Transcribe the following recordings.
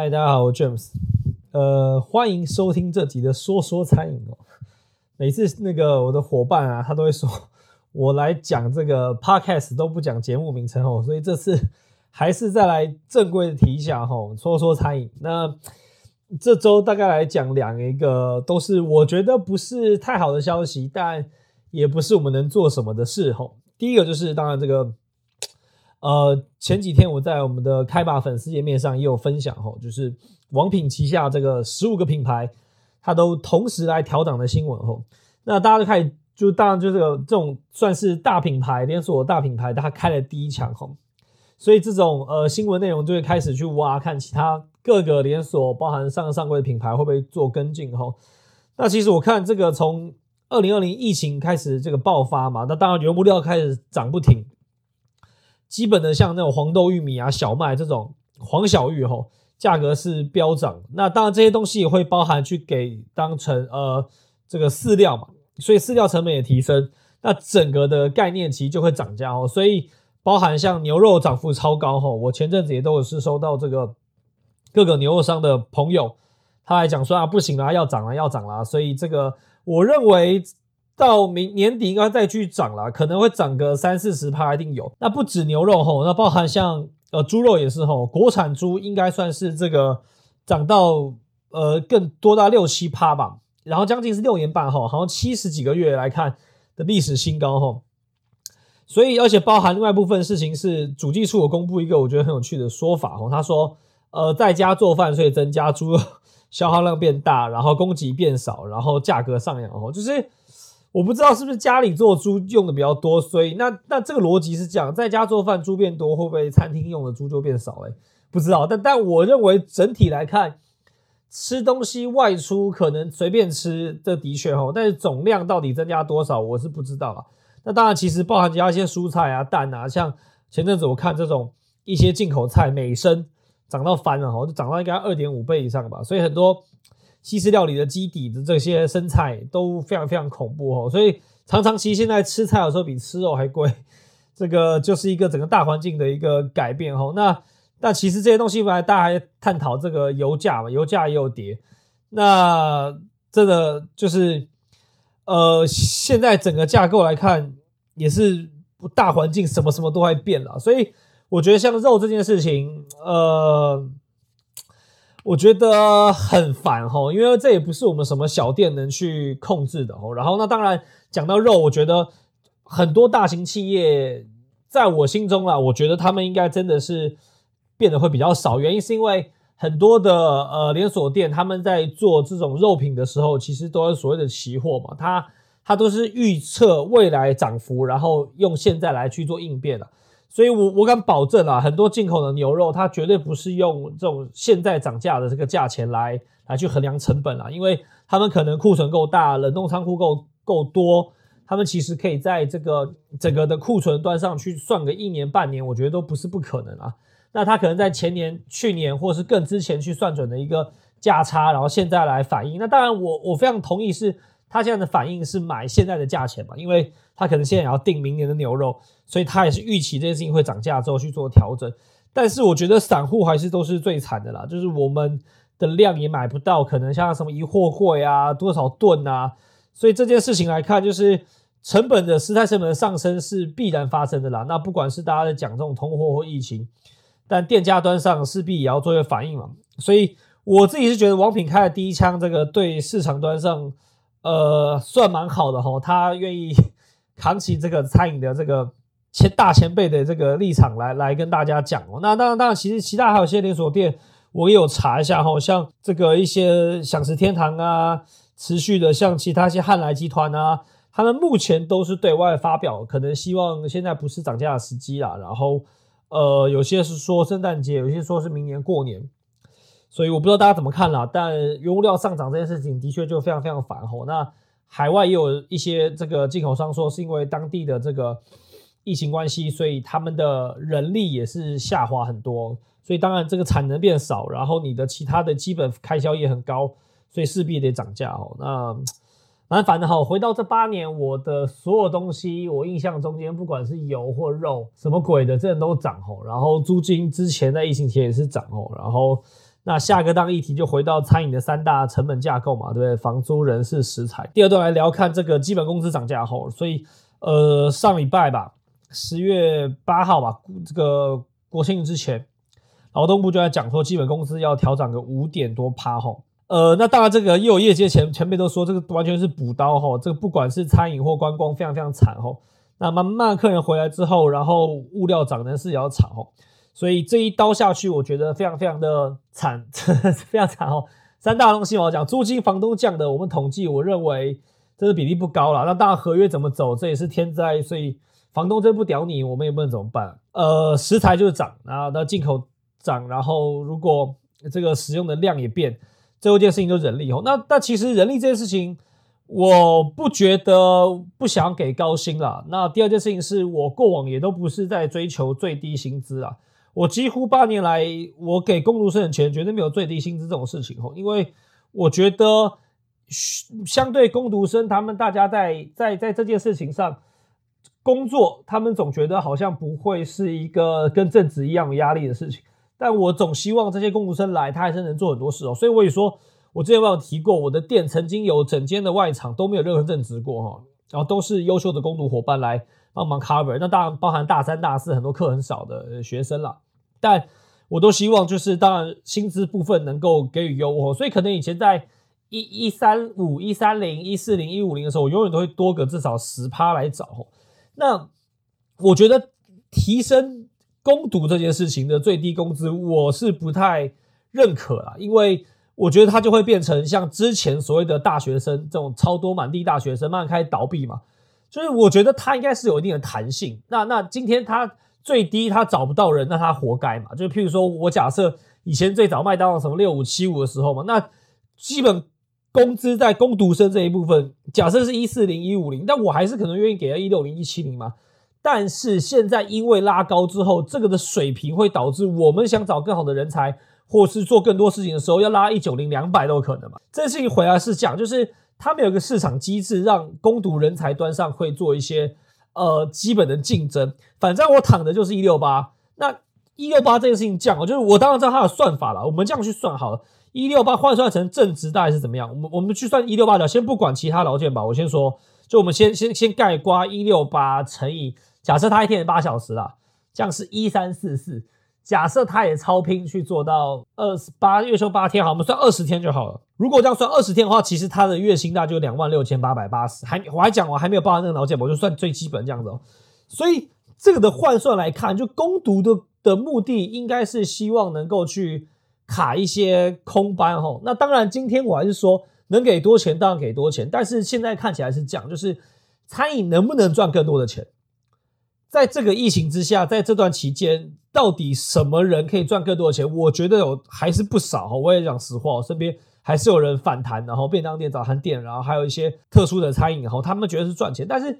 嗨，大家好，我 James，呃，欢迎收听这集的说说餐饮哦。每次那个我的伙伴啊，他都会说我来讲这个 podcast 都不讲节目名称哦，所以这次还是再来正规的提一下哈，说说餐饮。那这周大概来讲两一个都是我觉得不是太好的消息，但也不是我们能做什么的事哈。第一个就是当然这个。呃，前几天我在我们的开把粉丝页面上也有分享吼，就是王品旗下这个十五个品牌，它都同时来调涨的新闻吼。那大家就开始，就当然就这个这种算是大品牌连锁大品牌，它开了第一枪吼。所以这种呃新闻内容就会开始去挖，看其他各个连锁，包含上上柜的品牌会不会做跟进吼。那其实我看这个从二零二零疫情开始这个爆发嘛，那当然原物料开始涨不停。基本的像那种黄豆、玉米啊、小麦这种黄小玉吼，价格是飙涨。那当然这些东西也会包含去给当成呃这个饲料嘛，所以饲料成本也提升。那整个的概念其实就会涨价哦。所以包含像牛肉涨幅超高吼，我前阵子也都有是收到这个各个牛肉商的朋友，他来讲说啊不行啦，要涨了要涨了。所以这个我认为。到明年底应该再去涨了，可能会涨个三四十趴，一定有。那不止牛肉吼，那包含像呃猪肉也是吼，国产猪应该算是这个涨到呃更多到六七趴吧，然后将近是六年半吼，好像七十几个月来看的历史新高吼。所以而且包含另外一部分事情是主计处有公布一个我觉得很有趣的说法吼，他说呃在家做饭所以增加猪肉消耗量变大，然后供给变少，然后价格上扬吼，就是。我不知道是不是家里做猪用的比较多，所以那那这个逻辑是这样，在家做饭猪变多，会不会餐厅用的猪就变少？哎，不知道。但但我认为整体来看，吃东西外出可能随便吃，这的确哈，但是总量到底增加多少，我是不知道啊。那当然，其实包含加一些蔬菜啊、蛋啊，像前阵子我看这种一些进口菜，美生涨到翻了哈，就涨到应该二点五倍以上吧，所以很多。西式料理的基底的这些生菜都非常非常恐怖哦，所以常常其实现在吃菜有时候比吃肉还贵，这个就是一个整个大环境的一个改变哦。那那其实这些东西来大家还探讨这个油价嘛，油价也有跌，那这个就是呃现在整个架构来看也是大环境什么什么都在变了，所以我觉得像肉这件事情，呃。我觉得很烦哈，因为这也不是我们什么小店能去控制的哦。然后那当然讲到肉，我觉得很多大型企业在我心中啊，我觉得他们应该真的是变得会比较少。原因是因为很多的呃连锁店他们在做这种肉品的时候，其实都是所谓的期货嘛，它它都是预测未来涨幅，然后用现在来去做应变的。所以，我我敢保证啊，很多进口的牛肉，它绝对不是用这种现在涨价的这个价钱来来去衡量成本啊，因为他们可能库存够大，冷冻仓库够够多，他们其实可以在这个整个的库存端上去算个一年半年，我觉得都不是不可能啊。那他可能在前年、去年或是更之前去算准的一个价差，然后现在来反映。那当然，我我非常同意是。他现在的反应是买现在的价钱嘛？因为他可能现在也要订明年的牛肉，所以他也是预期这件事情会涨价之后去做调整。但是我觉得散户还是都是最惨的啦，就是我们的量也买不到，可能像什么一货柜啊，多少吨啊，所以这件事情来看，就是成本的时态成本的上升是必然发生的啦。那不管是大家在讲这种通货或疫情，但店家端上势必也要做一个反应嘛。所以我自己是觉得王品开的第一枪，这个对市场端上。呃，算蛮好的哈，他愿意 扛起这个餐饮的这个前大前辈的这个立场来来跟大家讲哦。那当然，当然，其实其他还有些连锁店，我也有查一下哈，像这个一些享食天堂啊，持续的像其他一些汉来集团啊，他们目前都是对外发表，可能希望现在不是涨价的时机啦。然后，呃，有些是说圣诞节，有些说是明年过年。所以我不知道大家怎么看啦，但原物料上涨这件事情的确就非常非常烦吼。那海外也有一些这个进口商说，是因为当地的这个疫情关系，所以他们的人力也是下滑很多，所以当然这个产能变少，然后你的其他的基本开销也很高，所以势必得涨价哦。那蛮烦的哈。回到这八年，我的所有东西，我印象中间不管是油或肉，什么鬼的，这都涨吼。然后租金之前在疫情前也是涨吼，然后。那下个当议题就回到餐饮的三大成本架构嘛，对不对？房租、人事、食材。第二段来聊看这个基本工资涨价后，所以呃上礼拜吧，十月八号吧，这个国庆之前，劳动部就在讲说基本工资要调涨个五点多趴吼。呃，那当然这个又有业界前前辈都说这个完全是补刀吼，这个不管是餐饮或观光，非常非常惨吼。那慢慢客人回来之后，然后物料涨，人是也要惨吼。所以这一刀下去，我觉得非常非常的惨，非常惨哦。三大东西我要讲，租金房东降的，我们统计，我认为这个比例不高了。那当然合约怎么走，这也是天灾，所以房东真不屌你，我们也不能怎么办。呃，食材就是涨，然后那进口涨，然后如果这个使用的量也变，最后一件事情就人力哦。那那其实人力这件事情，我不觉得不想给高薪了。那第二件事情是我过往也都不是在追求最低薪资啊。我几乎八年来，我给工读生的钱绝对没有最低薪资这种事情哦，因为我觉得相对工读生，他们大家在在在这件事情上工作，他们总觉得好像不会是一个跟正职一样有压力的事情。但我总希望这些工读生来，他还是能做很多事哦。所以我也说，我之前有提过，我的店曾经有整间的外场都没有任何正职过哈，然后都是优秀的工读伙伴来。帮忙 cover，那当然包含大三、大四很多课很少的学生了，但我都希望就是当然薪资部分能够给予优厚，所以可能以前在一一三五、一三零、一四零、一五零的时候，我永远都会多个至少十趴来找。那我觉得提升攻读这件事情的最低工资，我是不太认可了，因为我觉得它就会变成像之前所谓的大学生这种超多满地大学生慢慢开始倒闭嘛。就是我觉得他应该是有一定的弹性。那那今天他最低他找不到人，那他活该嘛？就譬如说我假设以前最早麦当劳什么六五七五的时候嘛，那基本工资在工读生这一部分，假设是一四零一五零，但我还是可能愿意给他一六零一七零嘛。但是现在因为拉高之后，这个的水平会导致我们想找更好的人才，或是做更多事情的时候，要拉一九零两百都有可能嘛。这事情回来是讲就是。他们有个市场机制，让攻读人才端上会做一些呃基本的竞争。反正我躺的就是一六八，那一六八这件事情降，就是我当然知道它的算法了。我们这样去算好了，一六八换算成正值大概是怎么样？我们我们去算一六八的，先不管其他劳健吧，我先说，就我们先先先盖刮一六八乘以，假设他一天八小时啦，这样是一三四四。假设他也超拼去做到二十八月休八天，好，我们算二十天就好了。如果这样算二十天的话，其实他的月薪大概就两万六千八百八十。还我还讲我还没有报那个劳健保，就算最基本这样子哦。所以这个的换算来看，就攻读的的目的应该是希望能够去卡一些空班哈。那当然，今天我还是说能给多钱当然给多钱，但是现在看起来是这样，就是餐饮能不能赚更多的钱？在这个疫情之下，在这段期间，到底什么人可以赚更多的钱？我觉得有还是不少哈。我也讲实话，我身边还是有人反弹，然后便当店、早餐店，然后还有一些特殊的餐饮，然后他们觉得是赚钱。但是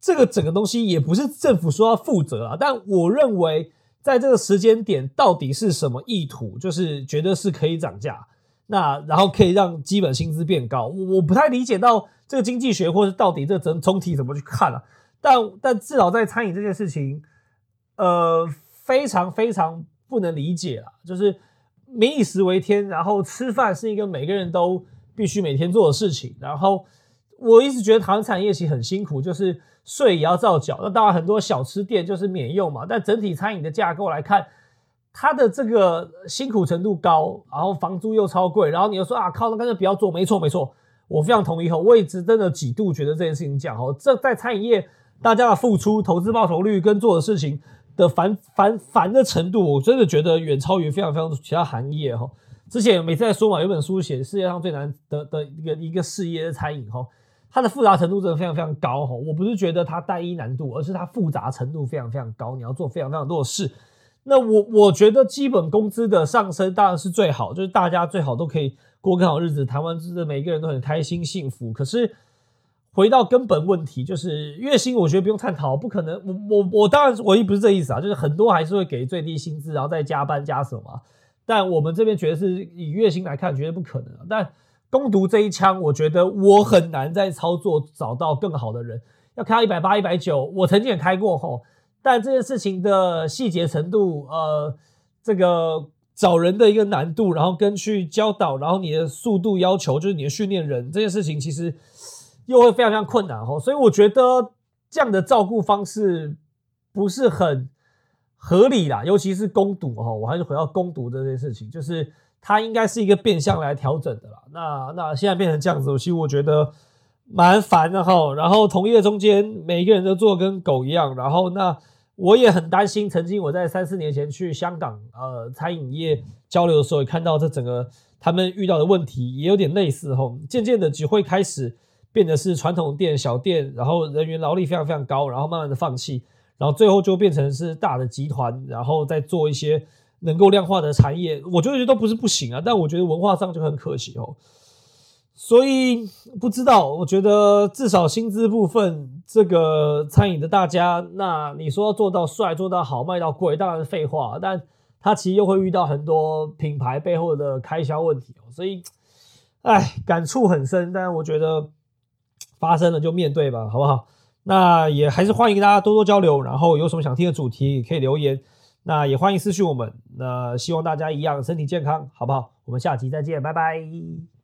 这个整个东西也不是政府说要负责啊。但我认为，在这个时间点，到底是什么意图？就是觉得是可以涨价，那然后可以让基本薪资变高。我不太理解到这个经济学，或者到底这整总体怎么去看了。但但至少在餐饮这件事情，呃，非常非常不能理解啊！就是民以食为天，然后吃饭是一个每个人都必须每天做的事情。然后我一直觉得台湾产业其实很辛苦，就是税也要照缴。那当然很多小吃店就是免用嘛。但整体餐饮的架构来看，它的这个辛苦程度高，然后房租又超贵，然后你又说啊，靠，那干脆不要做。没错没错，我非常同意。哈，我也真的几度觉得这件事情讲哦，这在餐饮业。大家的付出、投资报酬率跟做的事情的烦烦烦的程度，我真的觉得远超于非常非常其他行业哈。之前每次在说嘛，有本书写世界上最难的的一个一个事业的餐饮哈，它的复杂程度真的非常非常高哈。我不是觉得它单一难度，而是它复杂程度非常非常高，你要做非常非常多的事。那我我觉得基本工资的上升当然是最好，就是大家最好都可以过更好日子，台湾真的每个人都很开心幸福。可是。回到根本问题，就是月薪，我觉得不用探讨，不可能。我我我当然我也不是这意思啊，就是很多还是会给最低薪资，然后再加班加什么。但我们这边觉得是以月薪来看，绝对不可能。但攻读这一枪，我觉得我很难在操作找到更好的人，要开到一百八、一百九，我曾经也开过吼。但这件事情的细节程度，呃，这个找人的一个难度，然后跟去教导，然后你的速度要求，就是你的训练人这件事情，其实又会非常非常困难哦。所以我觉得这样的照顾方式不是很合理啦，尤其是攻读哈，我还是回到攻读这件事情，就是它应该是一个变相来调整的啦。那那现在变成这样子，其实我觉得蛮烦的哈。然后同业中间每一个人都做跟狗一样，然后那。我也很担心，曾经我在三四年前去香港呃餐饮业交流的时候，也看到这整个他们遇到的问题也有点类似吼，渐渐的只会开始变得是传统店小店，然后人员劳力非常非常高，然后慢慢的放弃，然后最后就变成是大的集团，然后再做一些能够量化的产业，我觉得都不是不行啊，但我觉得文化上就很可惜哦。所以不知道，我觉得至少薪资部分，这个餐饮的大家，那你说要做到帅、做到好、卖到贵，当然是废话。但他其实又会遇到很多品牌背后的开销问题哦。所以，哎，感触很深。但我觉得发生了就面对吧，好不好？那也还是欢迎大家多多交流，然后有什么想听的主题也可以留言。那也欢迎私讯我们。那希望大家一样身体健康，好不好？我们下期再见，拜拜。